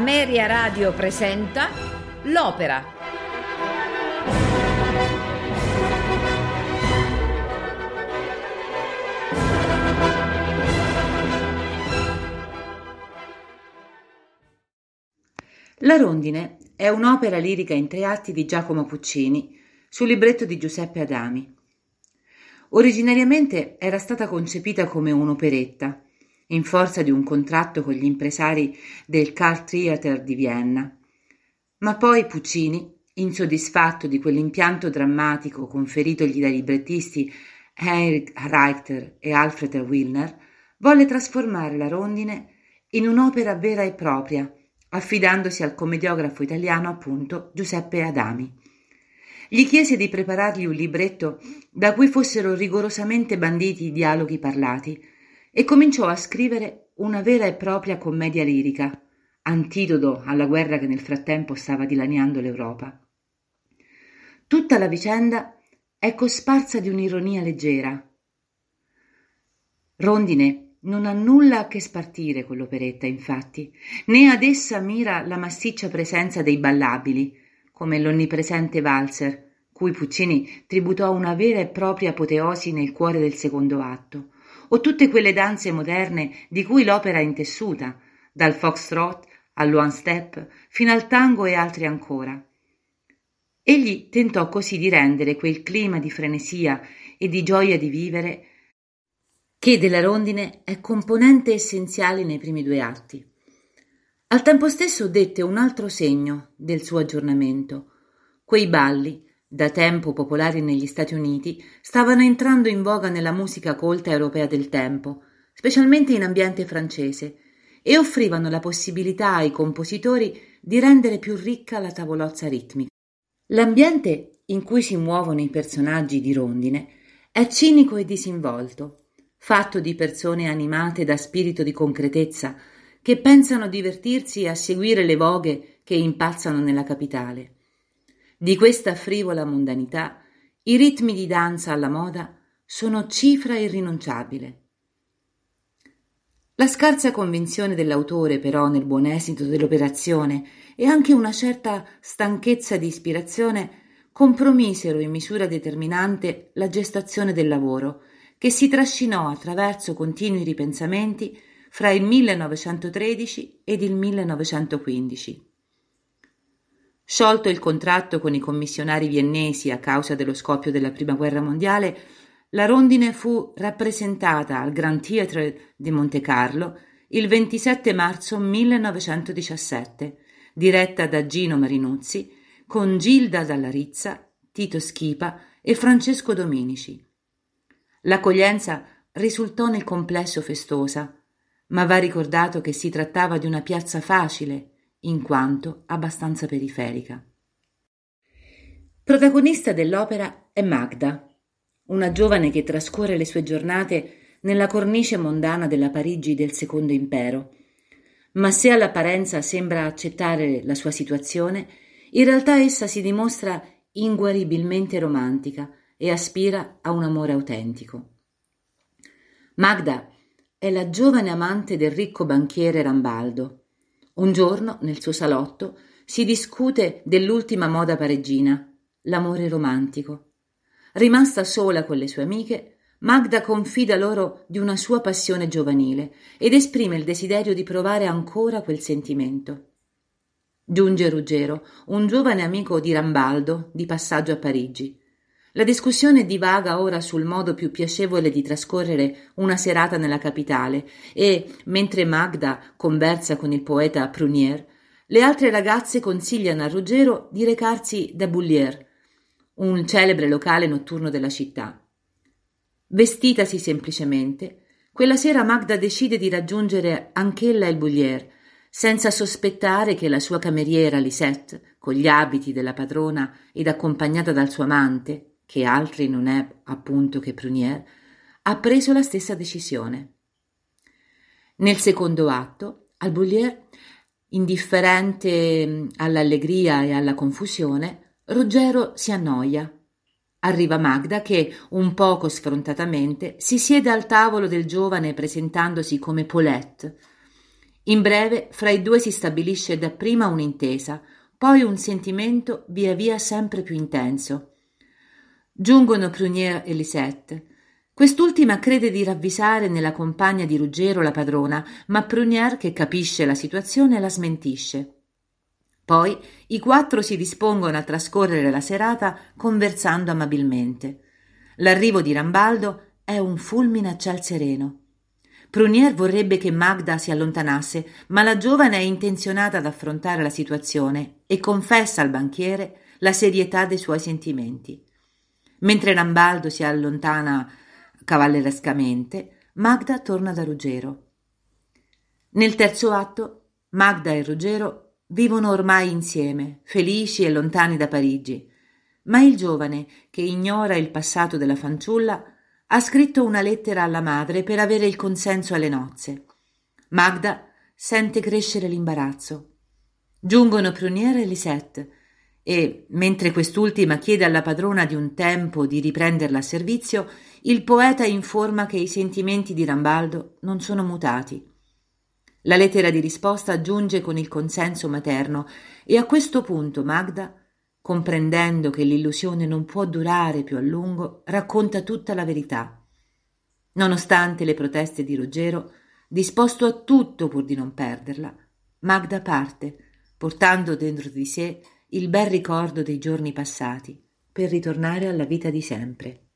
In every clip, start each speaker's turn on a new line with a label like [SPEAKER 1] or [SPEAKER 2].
[SPEAKER 1] Ameria Radio presenta L'Opera.
[SPEAKER 2] La Rondine è un'opera lirica in tre atti di Giacomo Puccini sul libretto di Giuseppe Adami. Originariamente era stata concepita come un'operetta, in forza di un contratto con gli impresari del Karl Theater di Vienna. Ma poi Puccini, insoddisfatto di quell'impianto drammatico conferitogli dai librettisti Heinrich Reichter e Alfred Wilner, volle trasformare la rondine in un'opera vera e propria, affidandosi al commediografo italiano appunto Giuseppe Adami. Gli chiese di preparargli un libretto da cui fossero rigorosamente banditi i dialoghi parlati, e cominciò a scrivere una vera e propria commedia lirica, antidoto alla guerra che nel frattempo stava dilaniando l'Europa. Tutta la vicenda è cosparsa di un'ironia leggera. Rondine non ha nulla a che spartire con l'operetta, infatti, né ad essa mira la massiccia presenza dei ballabili, come l'onnipresente valzer, cui Puccini tributò una vera e propria apoteosi nel cuore del secondo atto, o tutte quelle danze moderne di cui l'opera è intessuta, dal foxtrot all'one step fino al tango e altri ancora. Egli tentò così di rendere quel clima di frenesia e di gioia di vivere che della rondine è componente essenziale nei primi due atti. Al tempo stesso dette un altro segno del suo aggiornamento, quei balli da tempo popolari negli Stati Uniti, stavano entrando in voga nella musica colta europea del tempo, specialmente in ambiente francese, e offrivano la possibilità ai compositori di rendere più ricca la tavolozza ritmica. L'ambiente in cui si muovono i personaggi di Rondine è cinico e disinvolto, fatto di persone animate da spirito di concretezza, che pensano divertirsi a seguire le voghe che impazzano nella capitale. Di questa frivola mondanità i ritmi di danza alla moda sono cifra irrinunciabile. La scarsa convinzione dell'autore, però, nel buon esito dell'operazione e anche una certa stanchezza di ispirazione compromisero in misura determinante la gestazione del lavoro, che si trascinò attraverso continui ripensamenti fra il 1913 ed il 1915. Sciolto il contratto con i commissionari viennesi a causa dello scoppio della Prima Guerra Mondiale, la rondine fu rappresentata al Grand Theatre di Monte Carlo il 27 marzo 1917, diretta da Gino Marinuzzi, con Gilda Dalla Rizza, Tito Schipa e Francesco Dominici. L'accoglienza risultò nel complesso festosa, ma va ricordato che si trattava di una piazza facile, in quanto abbastanza periferica. Protagonista dell'opera è Magda, una giovane che trascorre le sue giornate nella cornice mondana della Parigi del Secondo Impero. Ma se all'apparenza sembra accettare la sua situazione, in realtà essa si dimostra inguaribilmente romantica e aspira a un amore autentico. Magda è la giovane amante del ricco banchiere Rambaldo, un giorno, nel suo salotto, si discute dell'ultima moda parigina, l'amore romantico. Rimasta sola con le sue amiche, Magda confida loro di una sua passione giovanile ed esprime il desiderio di provare ancora quel sentimento. Giunge Ruggero, un giovane amico di Rambaldo, di passaggio a Parigi. La discussione divaga ora sul modo più piacevole di trascorrere una serata nella capitale e, mentre Magda conversa con il poeta Prunier, le altre ragazze consigliano a Ruggero di recarsi da Bullier, un celebre locale notturno della città. Vestitasi semplicemente, quella sera Magda decide di raggiungere anch'ella il Bullier, senza sospettare che la sua cameriera Lisette, con gli abiti della padrona ed accompagnata dal suo amante, che altri non è appunto che Prunier, ha preso la stessa decisione. Nel secondo atto, Alboulier, indifferente mm, all'allegria e alla confusione, Ruggero si annoia. Arriva Magda che, un poco sfrontatamente, si siede al tavolo del giovane presentandosi come Paulette. In breve, fra i due si stabilisce dapprima un'intesa, poi un sentimento via via sempre più intenso. Giungono Prunier e Lisette. Quest'ultima crede di ravvisare nella compagna di Ruggero la padrona, ma Prunier, che capisce la situazione, la smentisce. Poi i quattro si dispongono a trascorrere la serata conversando amabilmente. L'arrivo di Rambaldo è un fulmine a ciel sereno. Prunier vorrebbe che Magda si allontanasse, ma la giovane è intenzionata ad affrontare la situazione e confessa al banchiere la serietà dei suoi sentimenti. Mentre Rambaldo si allontana cavallerescamente, Magda torna da Ruggero. Nel terzo atto, Magda e Ruggero vivono ormai insieme, felici e lontani da Parigi, ma il giovane, che ignora il passato della fanciulla, ha scritto una lettera alla madre per avere il consenso alle nozze. Magda sente crescere l'imbarazzo. Giungono Pruniere e Lisette e, mentre quest'ultima chiede alla padrona di un tempo di riprenderla a servizio, il poeta informa che i sentimenti di Rambaldo non sono mutati. La lettera di risposta giunge con il consenso materno e a questo punto Magda comprendendo che l'illusione non può durare più a lungo, racconta tutta la verità. Nonostante le proteste di Ruggero, disposto a tutto pur di non perderla, Magda parte, portando dentro di sé il bel ricordo dei giorni passati, per ritornare alla vita di sempre.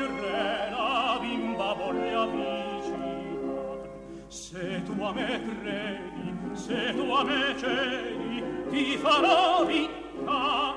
[SPEAKER 3] irena bimba volle avvicinare se tu a me credi se tu a me cedi ti farò ricca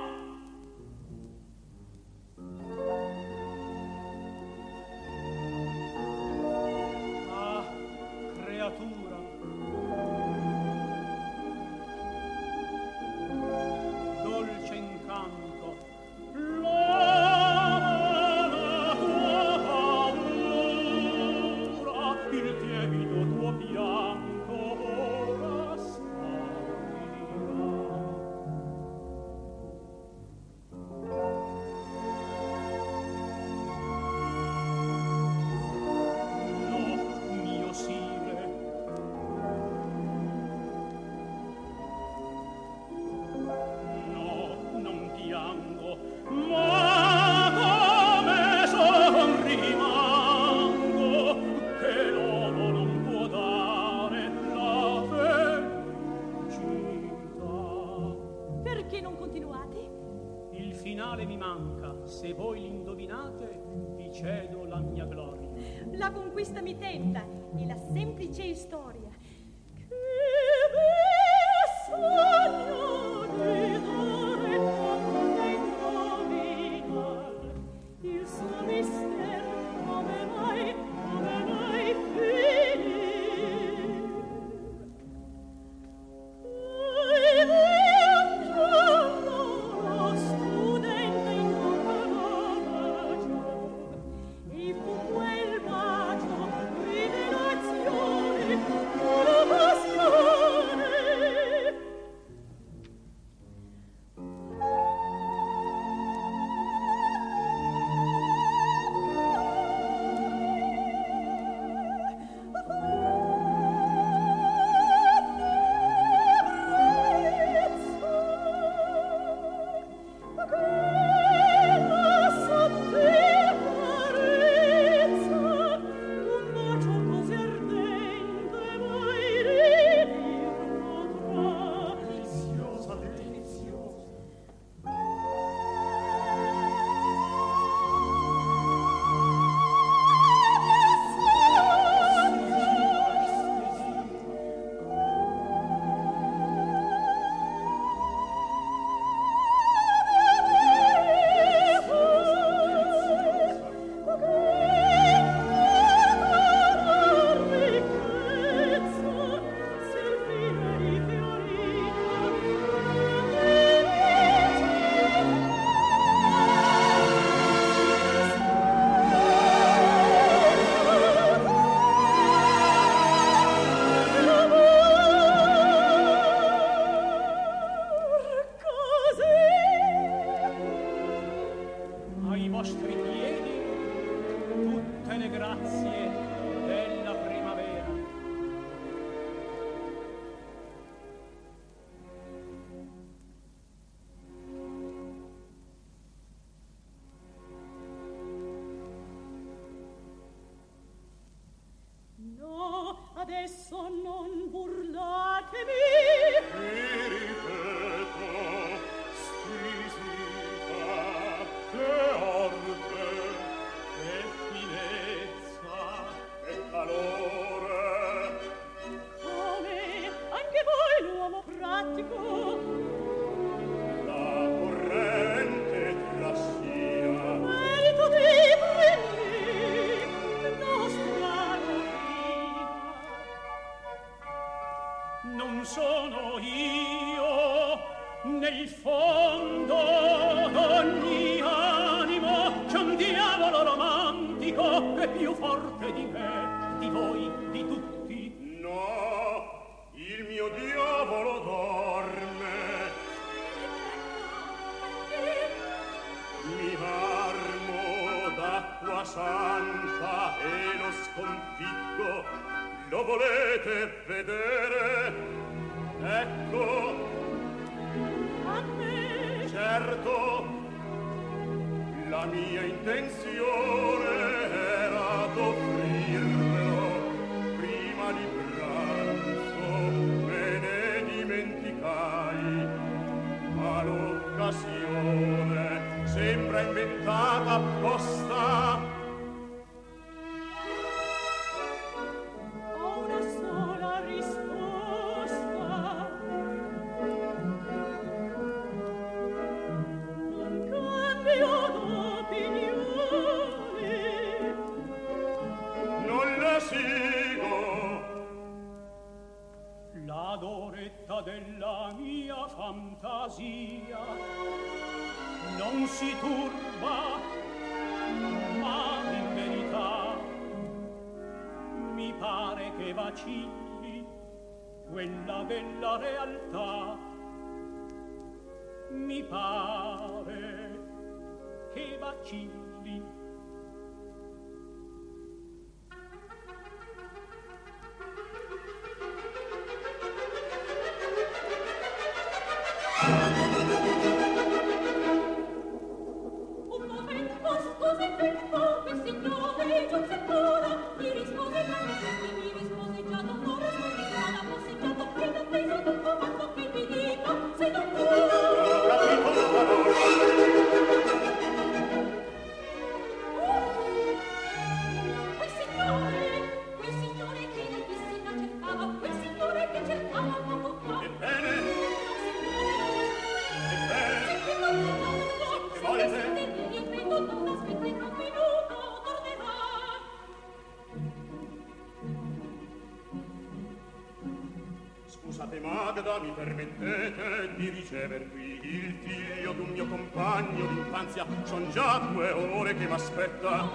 [SPEAKER 3] ansia, son
[SPEAKER 4] già
[SPEAKER 5] due ore che m'aspetta.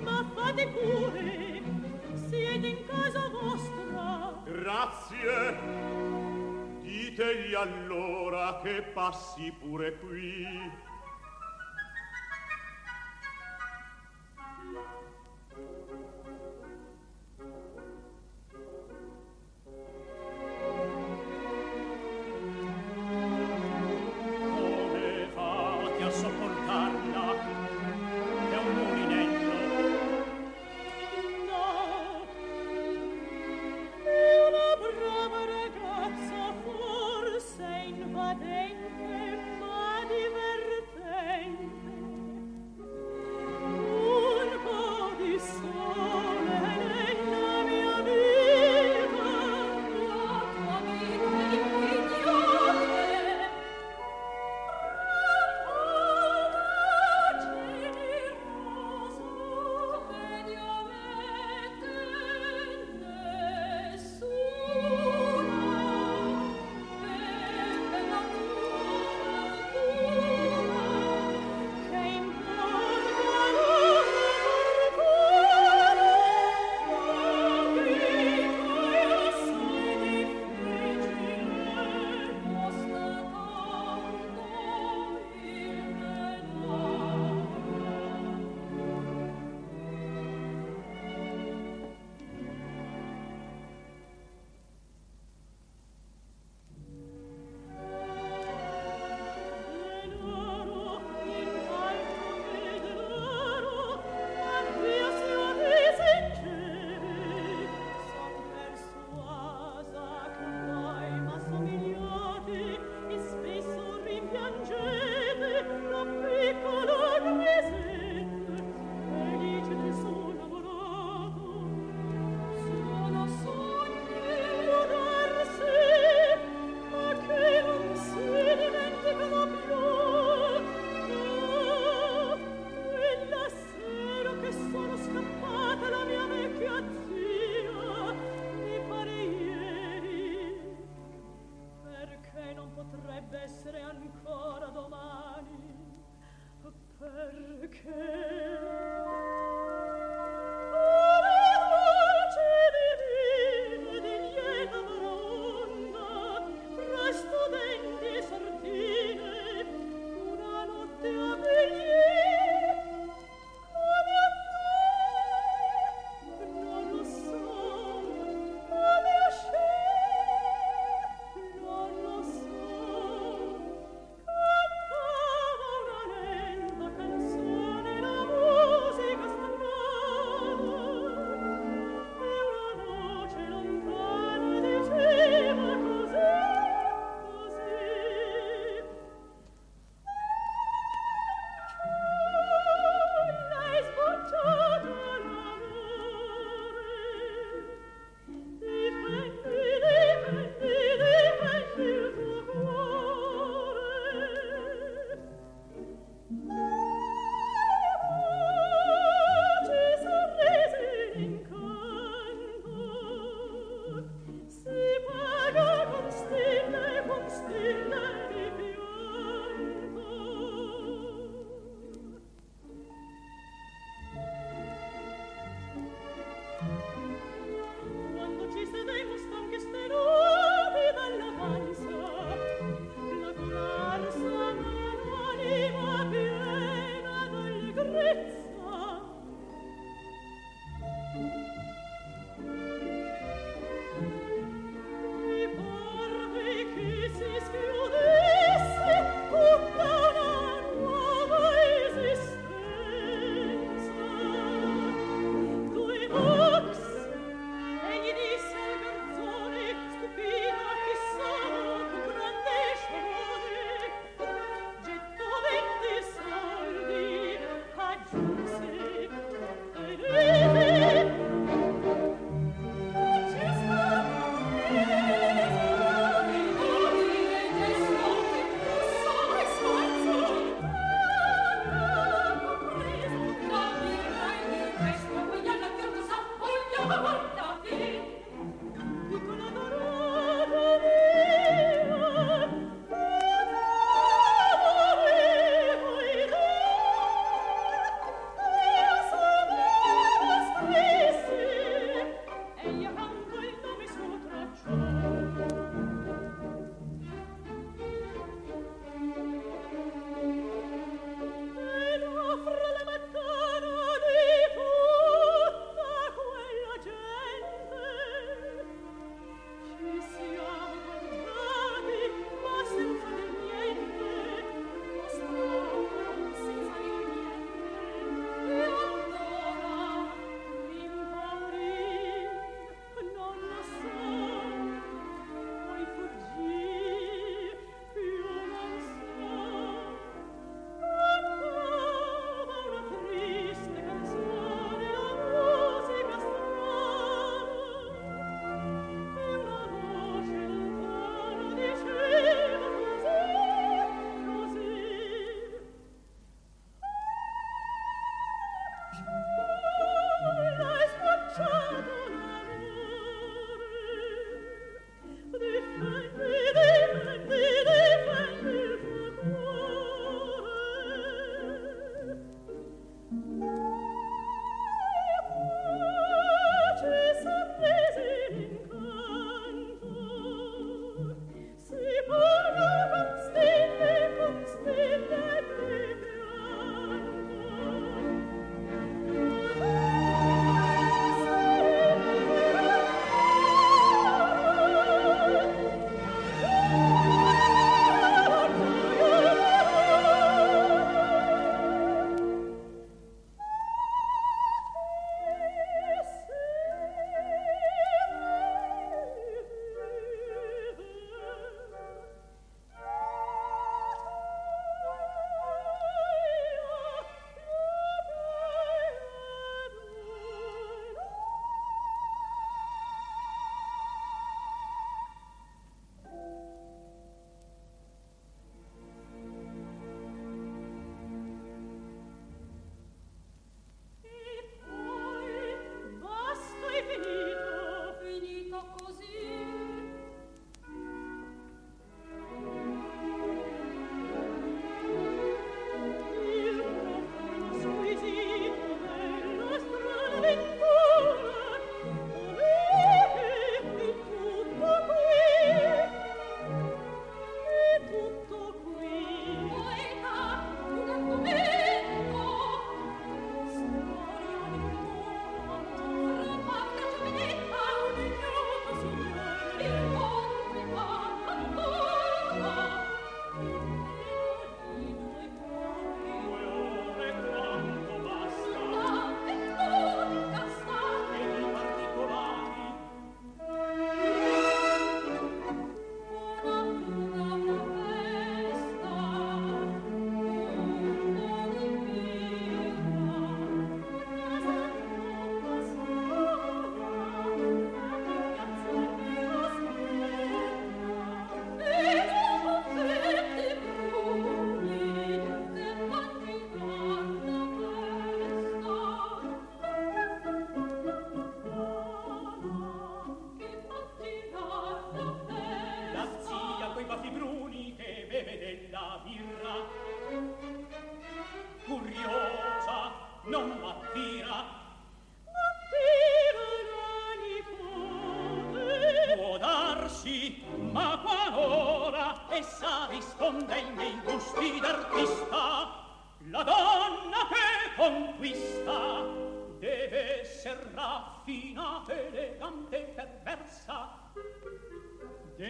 [SPEAKER 6] Ma fate pure, siete in casa vostra.
[SPEAKER 5] Grazie. Ditegli allora che passi pure qui.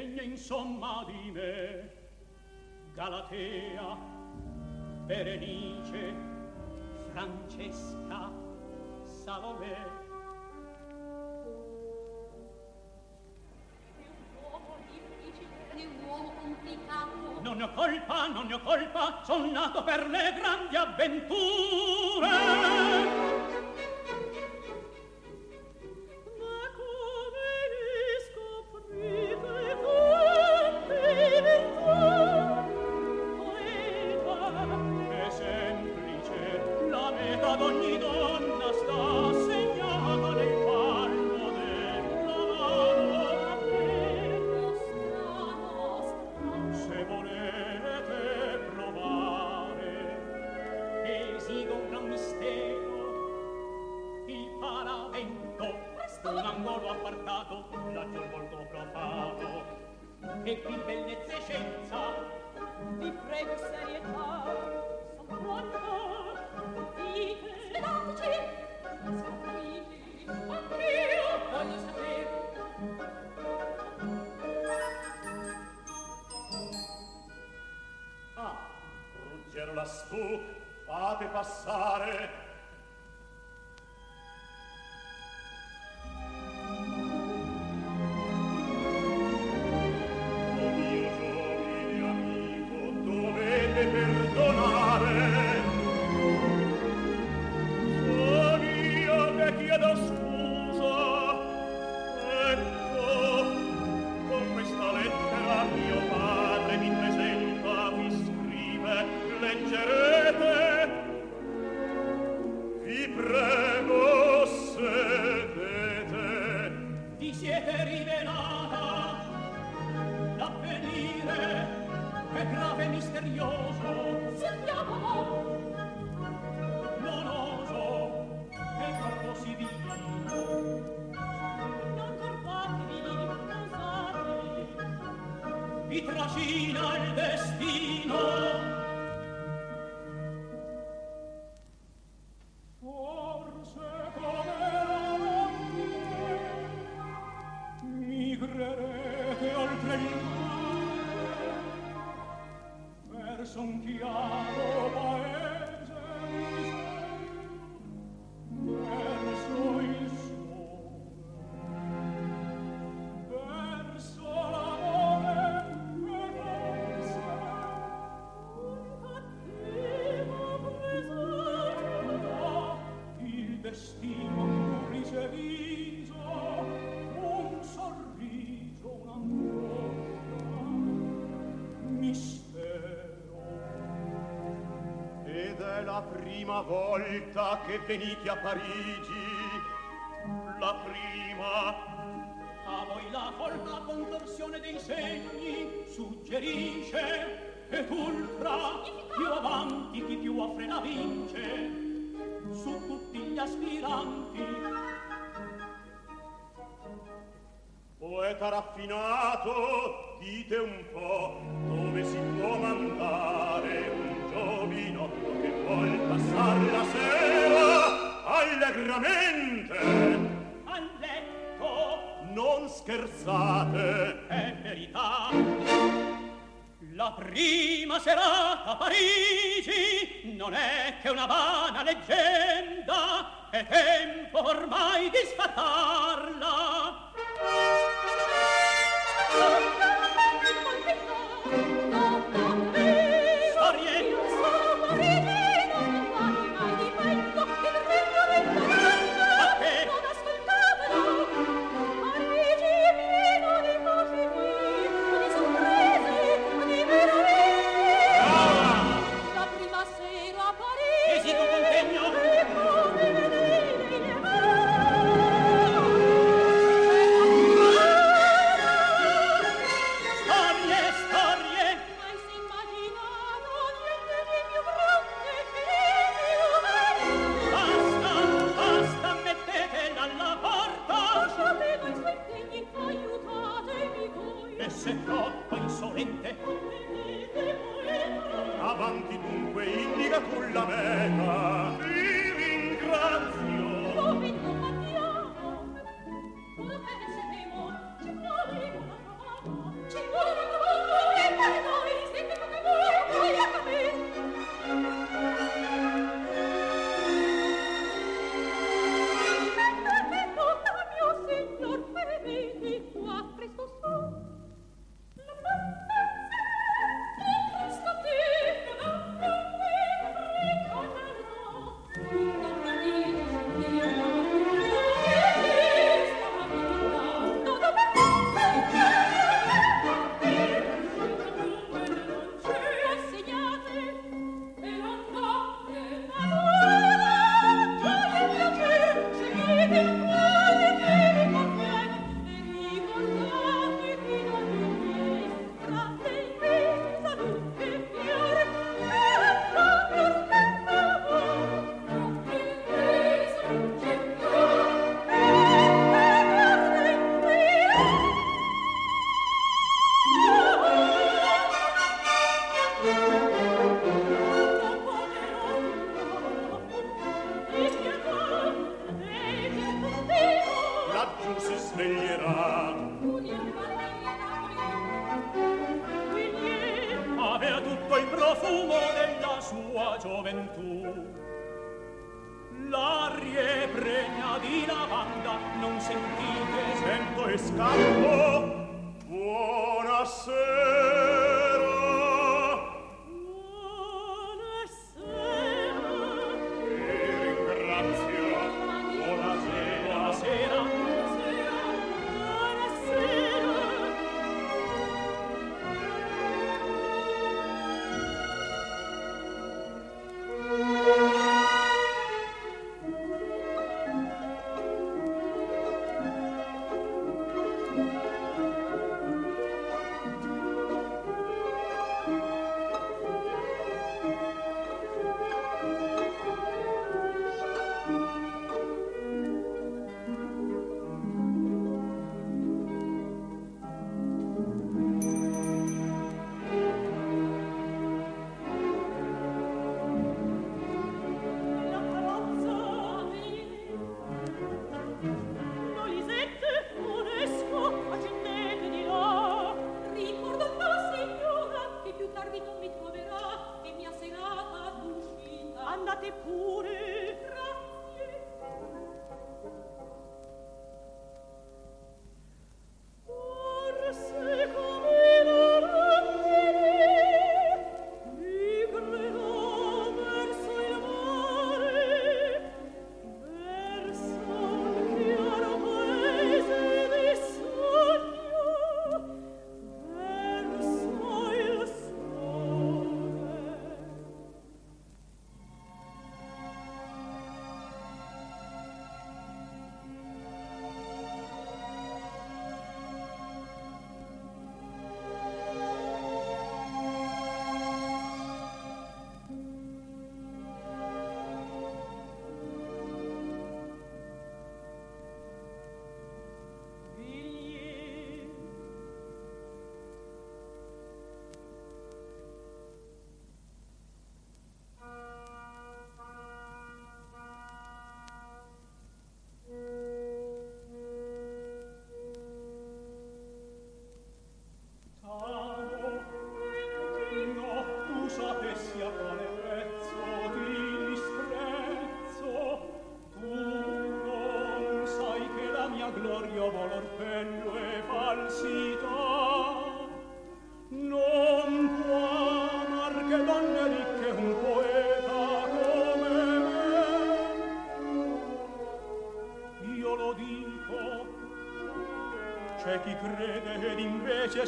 [SPEAKER 3] degna insomma di me. Galatea Berenice Francesca
[SPEAKER 7] Salomè
[SPEAKER 3] Non ho colpa,
[SPEAKER 7] non
[SPEAKER 3] ho colpa, son nato per le grandi avventure. Prima volta che venite a Parigi la prima. A voi la folta contorsione dei segni suggerisce e ultra più avanti chi più offre la vince su tutti gli aspiranti. Poeta raffinato, dite un po' dove si può mandare giovino che vuol passar la sera allegramente. Al letto. Non scherzate. È verità. La prima serata a Parigi non è che una vana leggenda è tempo ormai di sfatarla sua gioventù. L'arie pregna di lavanda, non sentite, sento e scappo. Buonasera.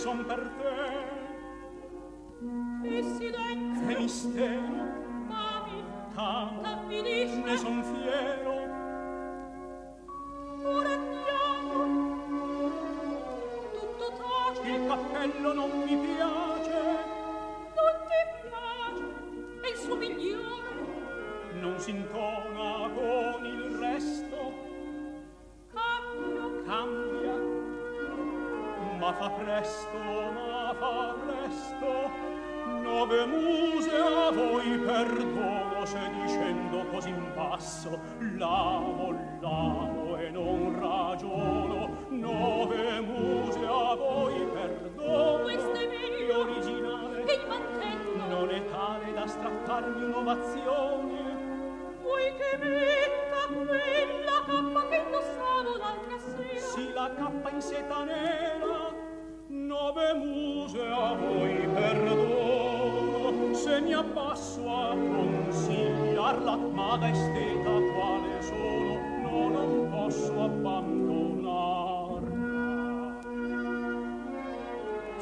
[SPEAKER 3] son Ma
[SPEAKER 7] fa presto, nove
[SPEAKER 3] muse
[SPEAKER 7] a voi perdono. Se dicendo così in basso, l'amo, l'amo e non ragiono. Nove muse a voi perdono.
[SPEAKER 3] Questo è
[SPEAKER 7] vero, l'originale
[SPEAKER 3] non è tale da strapparmi in ovazione. Vuoi che metta quella cappa che indossano? Sì, la cappa in setane ad esteta quale solo non non
[SPEAKER 7] posso
[SPEAKER 3] abbandonar.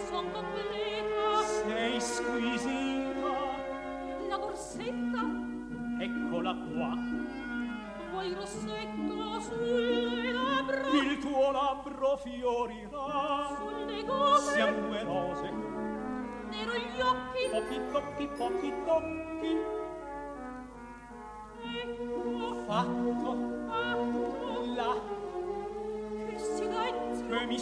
[SPEAKER 7] Son completa sei
[SPEAKER 3] squisita. La borsetta. Eccola qua. Vuoi rossetto sulle labbra?
[SPEAKER 7] Il tuo
[SPEAKER 3] labbro fiorirà. Sulle gote. Siamo rose. Nero gli occhi.
[SPEAKER 7] Pochi
[SPEAKER 3] tocchi, pochi tocchi. fatto. Ah, oh, nulla
[SPEAKER 8] che si dentro mi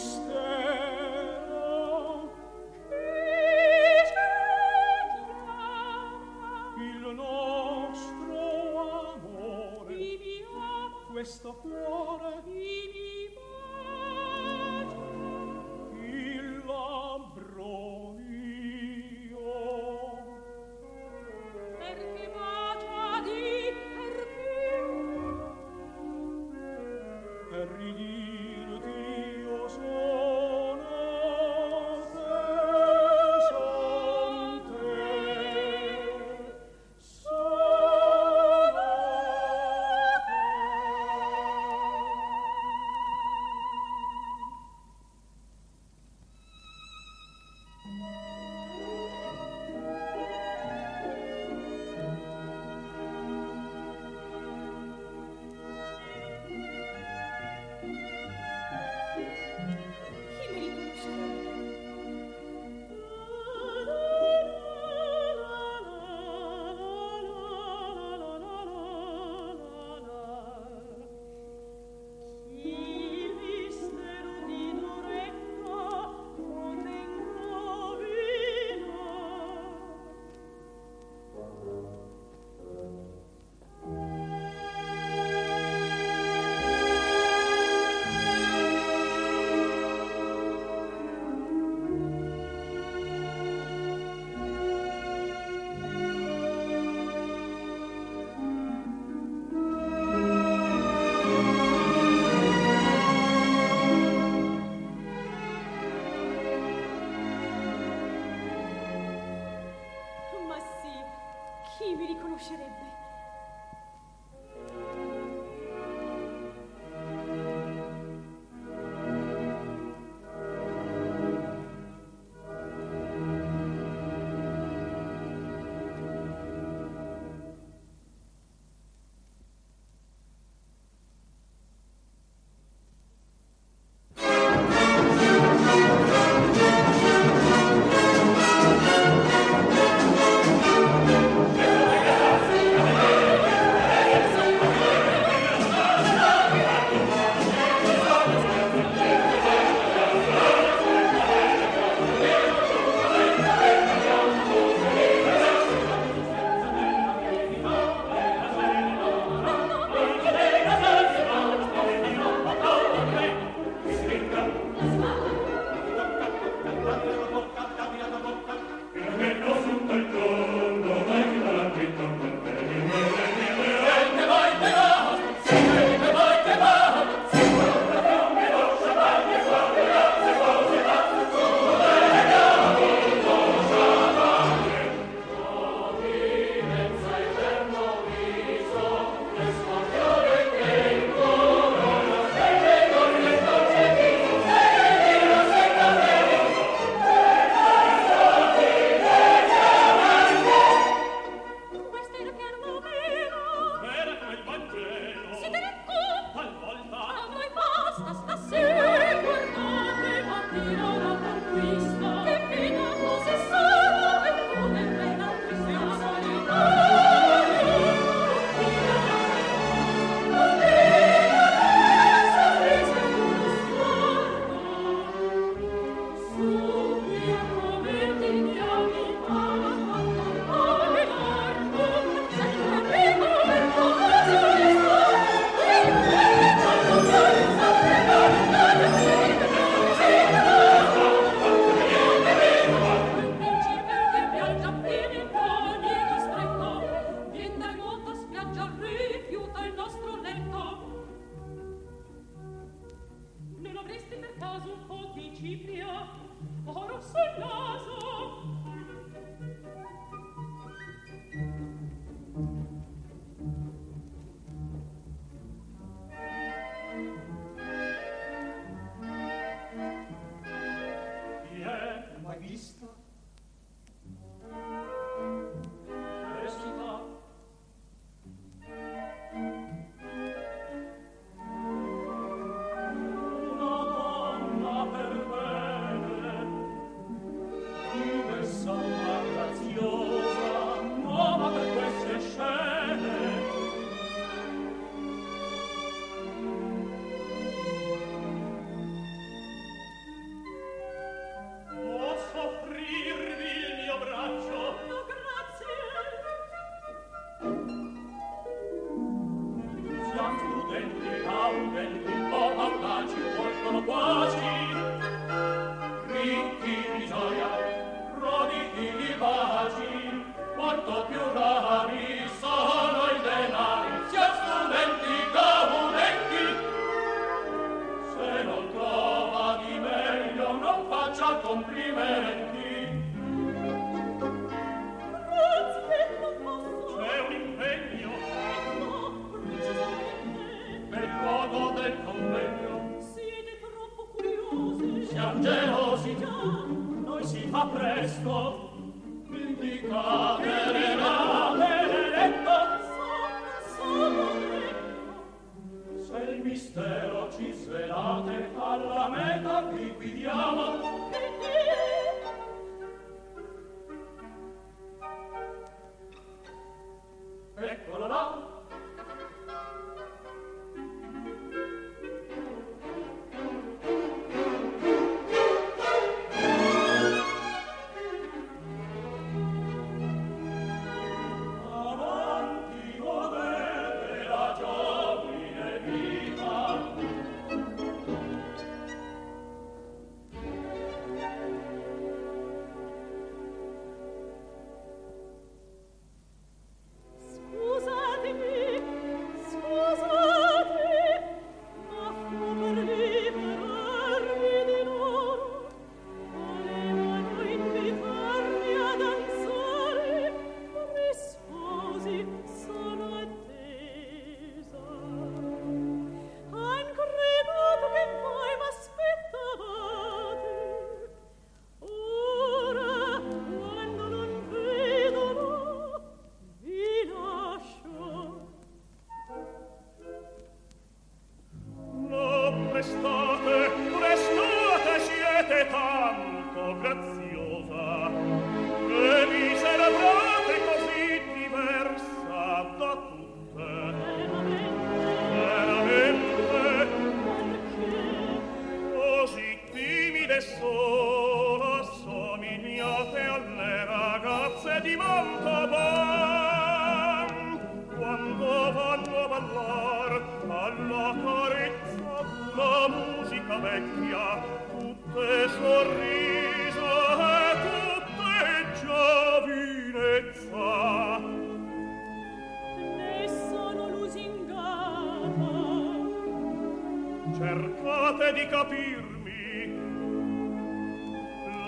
[SPEAKER 8] di capirmi.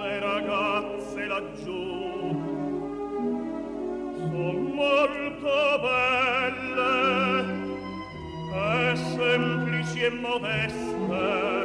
[SPEAKER 8] Le ragazze laggiù son molto belle e semplici e modeste.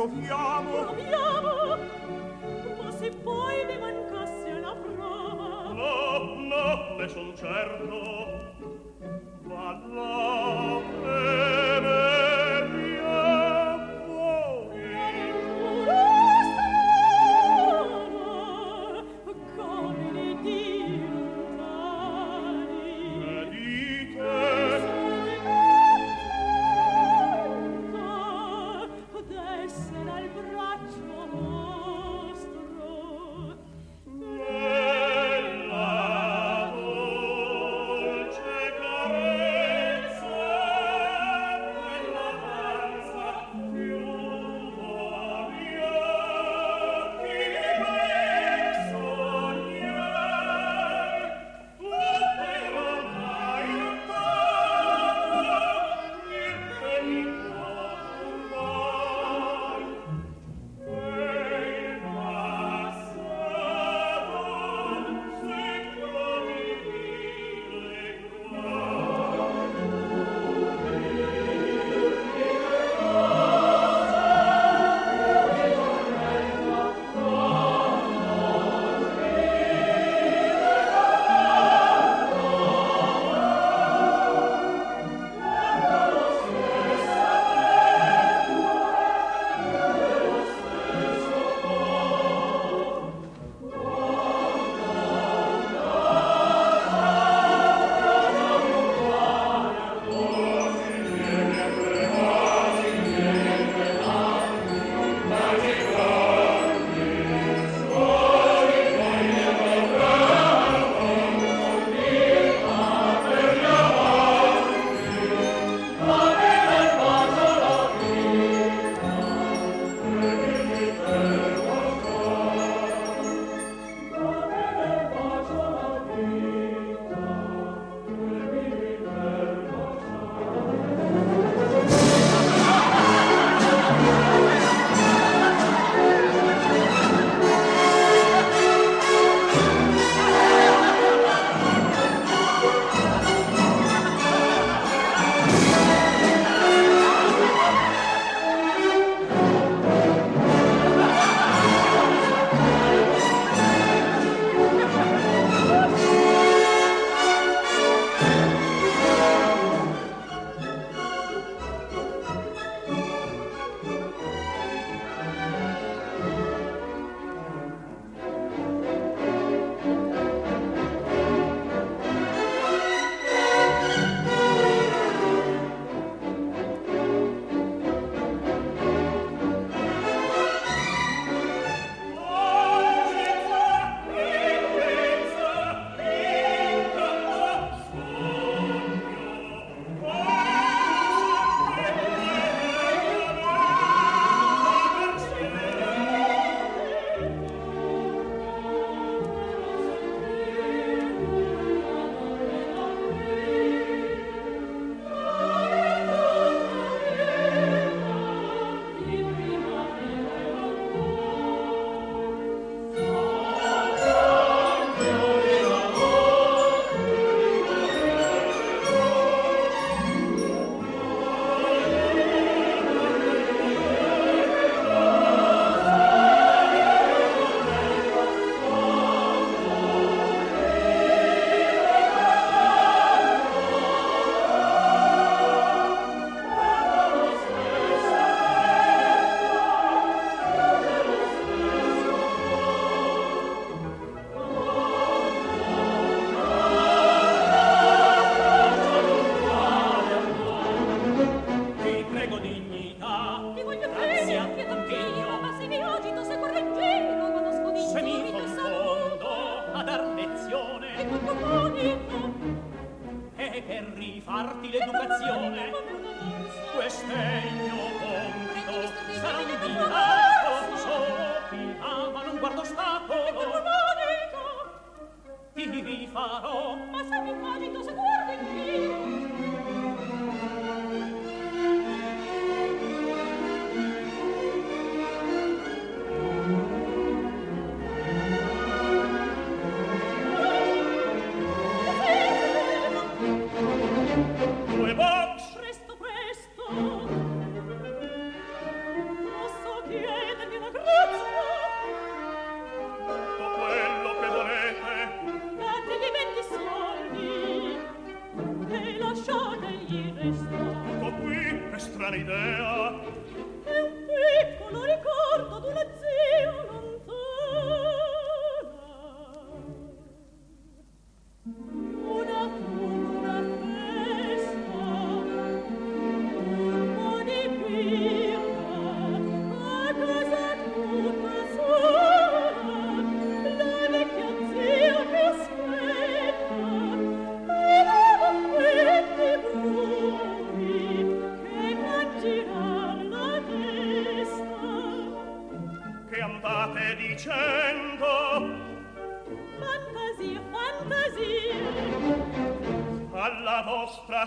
[SPEAKER 8] proviamo.
[SPEAKER 6] Proviamo, ma se poi mi mancasse la prova.
[SPEAKER 8] No, no, ne son certo.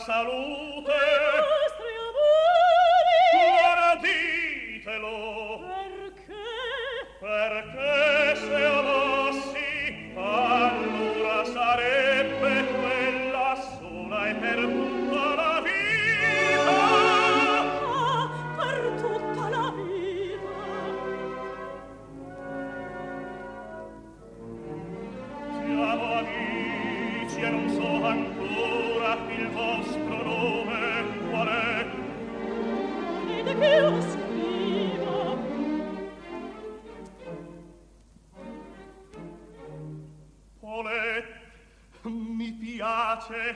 [SPEAKER 6] Vostra
[SPEAKER 8] pace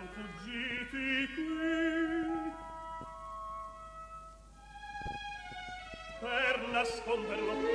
[SPEAKER 8] siam fuggiti qui. Per nasconderlo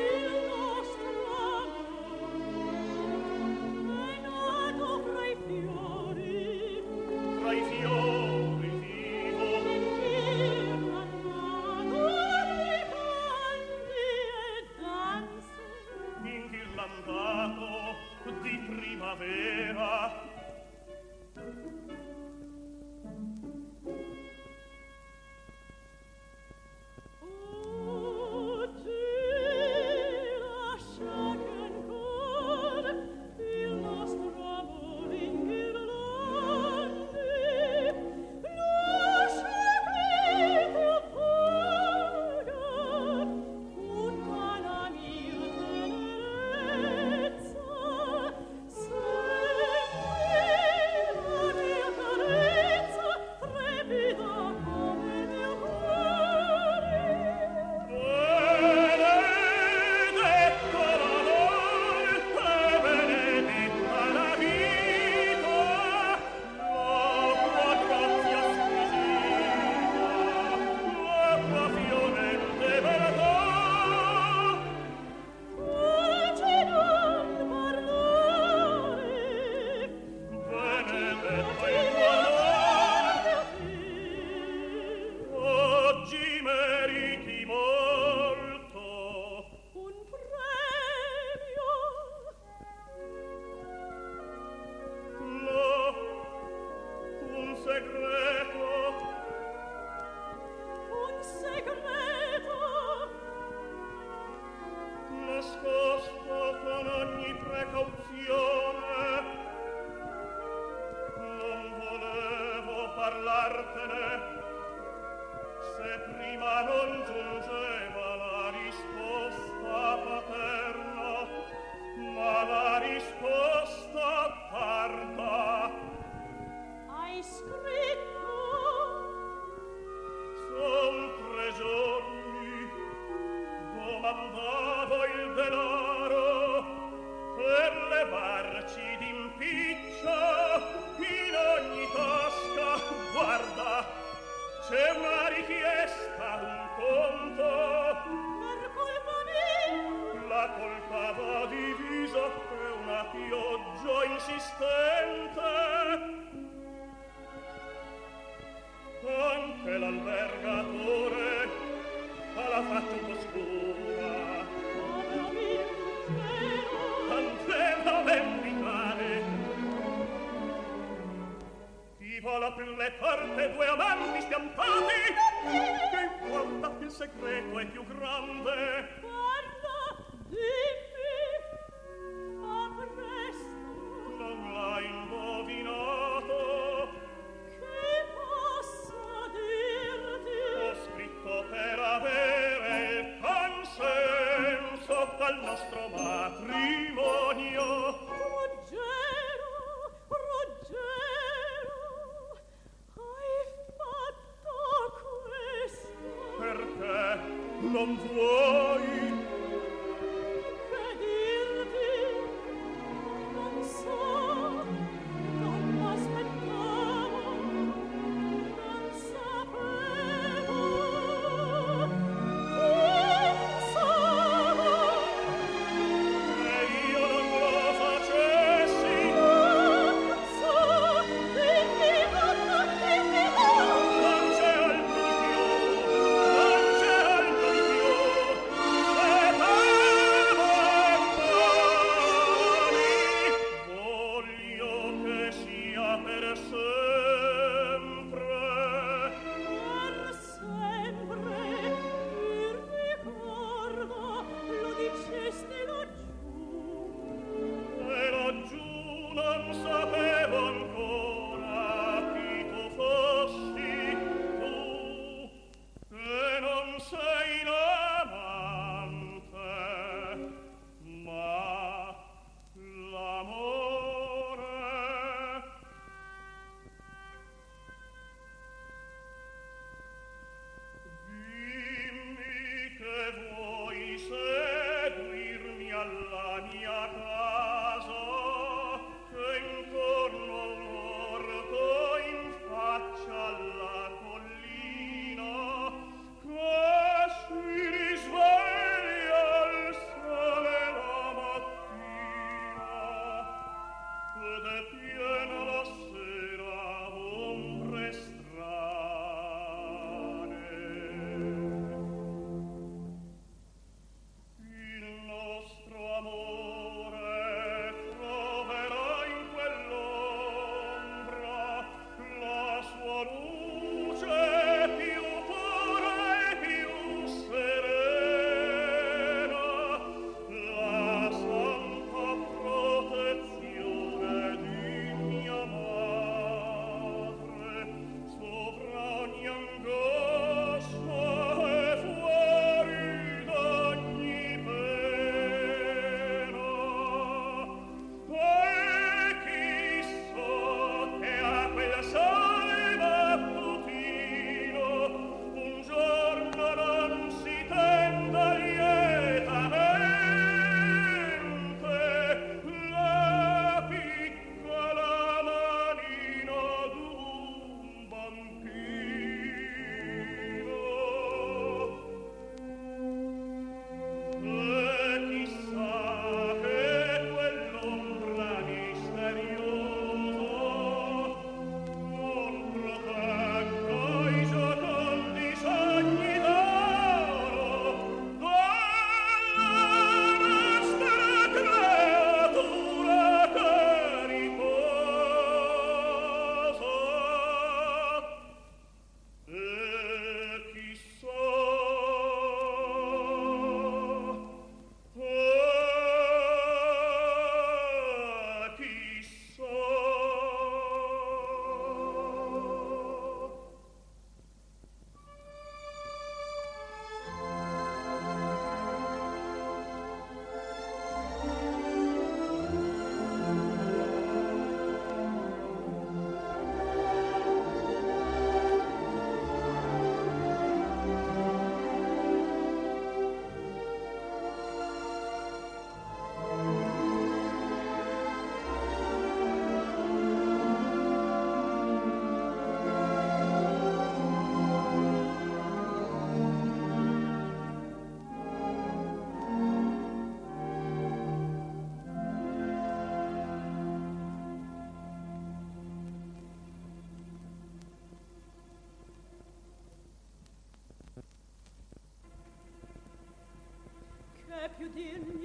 [SPEAKER 8] Deputy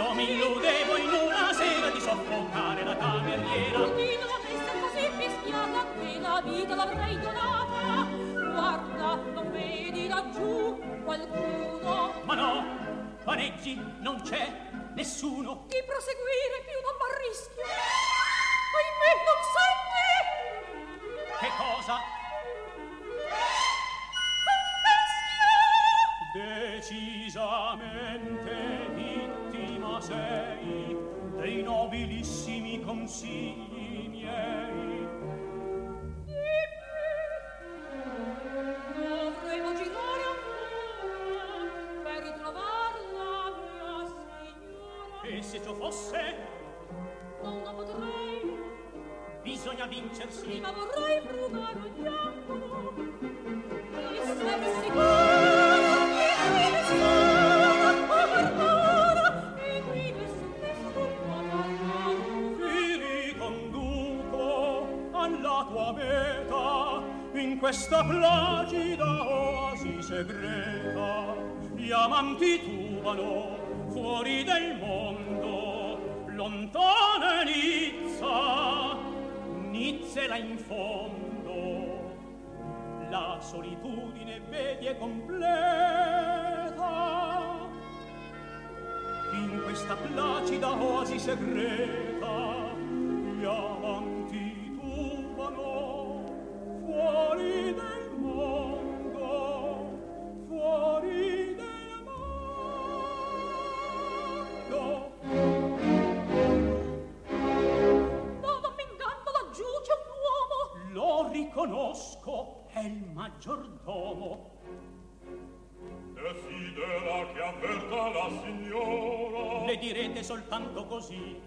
[SPEAKER 8] io
[SPEAKER 3] mi illudevo in una sera di soffocare la cameriera.
[SPEAKER 7] Di non essere così fischiata che la vita l'avrei donata. Guarda, non vedi laggiù qualcuno
[SPEAKER 3] Ma no, vaneggi, non c'è nessuno.
[SPEAKER 7] di proseguire più prima vorrei frugare un fianco e sicuro che qui ne sto a e qui ne spesso guardare
[SPEAKER 3] ti riconduco alla tua meta in questa placida oasi segreta. Gli amanti tubano fuori del là in fondo la solitudine vedi è completa. In questa placida oasi segreta soltanto così.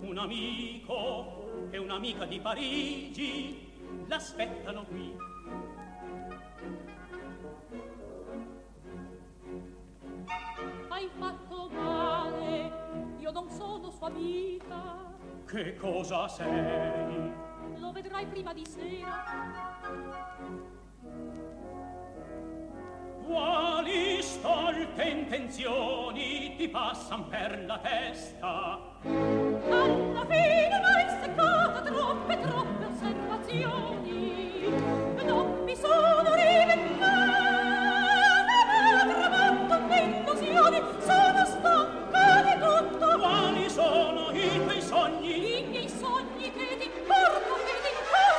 [SPEAKER 3] Un amico e un'amica di Parigi l'aspettano qui.
[SPEAKER 7] Hai fatto male, io non sono sua amica.
[SPEAKER 3] Che cosa sei?
[SPEAKER 7] Lo vedrai prima di sera. quali stolte intenzioni ti passan per la testa?
[SPEAKER 3] Alla fine m'hai seccato troppe troppe osservazioni. Non mi sono rivendicata ma tramatto le illusioni. Sono stanca di tutto.
[SPEAKER 7] Quali sono i tuoi sogni?
[SPEAKER 3] I miei sogni che ti porto che ti porto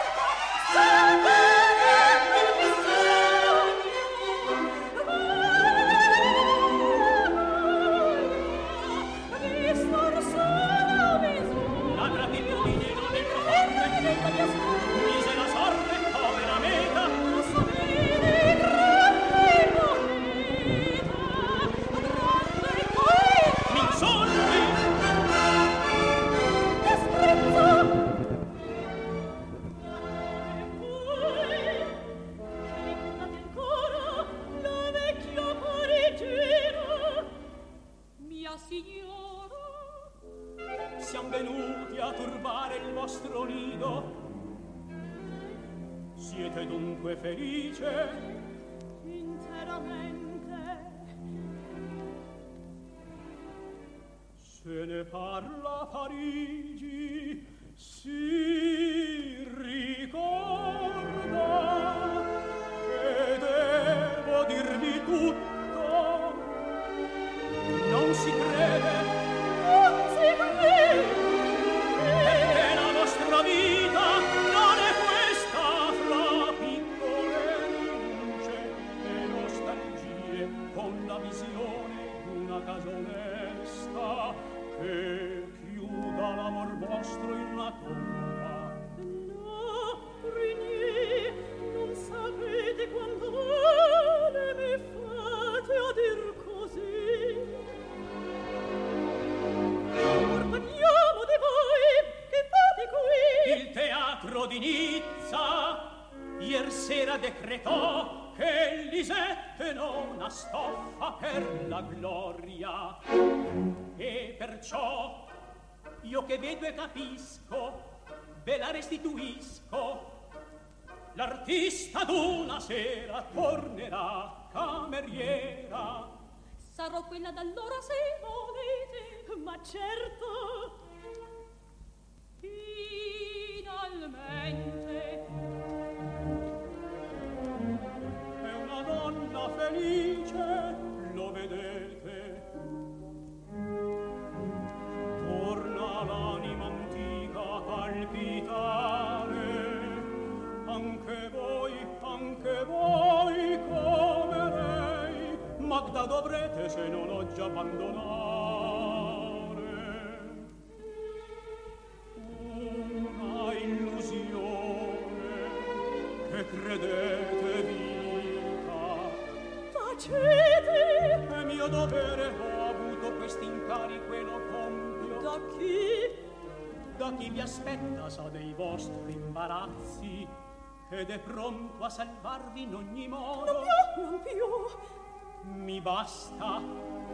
[SPEAKER 7] a salvarvi in ogni modo.
[SPEAKER 3] Non più, non più.
[SPEAKER 7] Mi basta,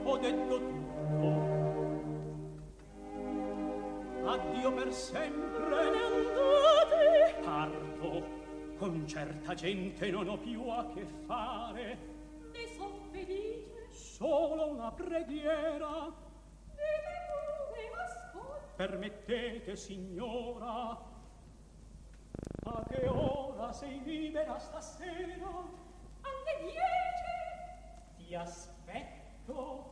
[SPEAKER 7] ho detto tutto. Addio per sempre.
[SPEAKER 3] Ne andate.
[SPEAKER 7] Parto, con certa gente non ho più a che fare.
[SPEAKER 3] Ne son felice.
[SPEAKER 7] Solo una preghiera.
[SPEAKER 3] Dite pure, ascolta.
[SPEAKER 7] Permettete, signora, a che ora sola sei libera stasera?
[SPEAKER 3] Alle dieci!
[SPEAKER 7] Ti aspetto.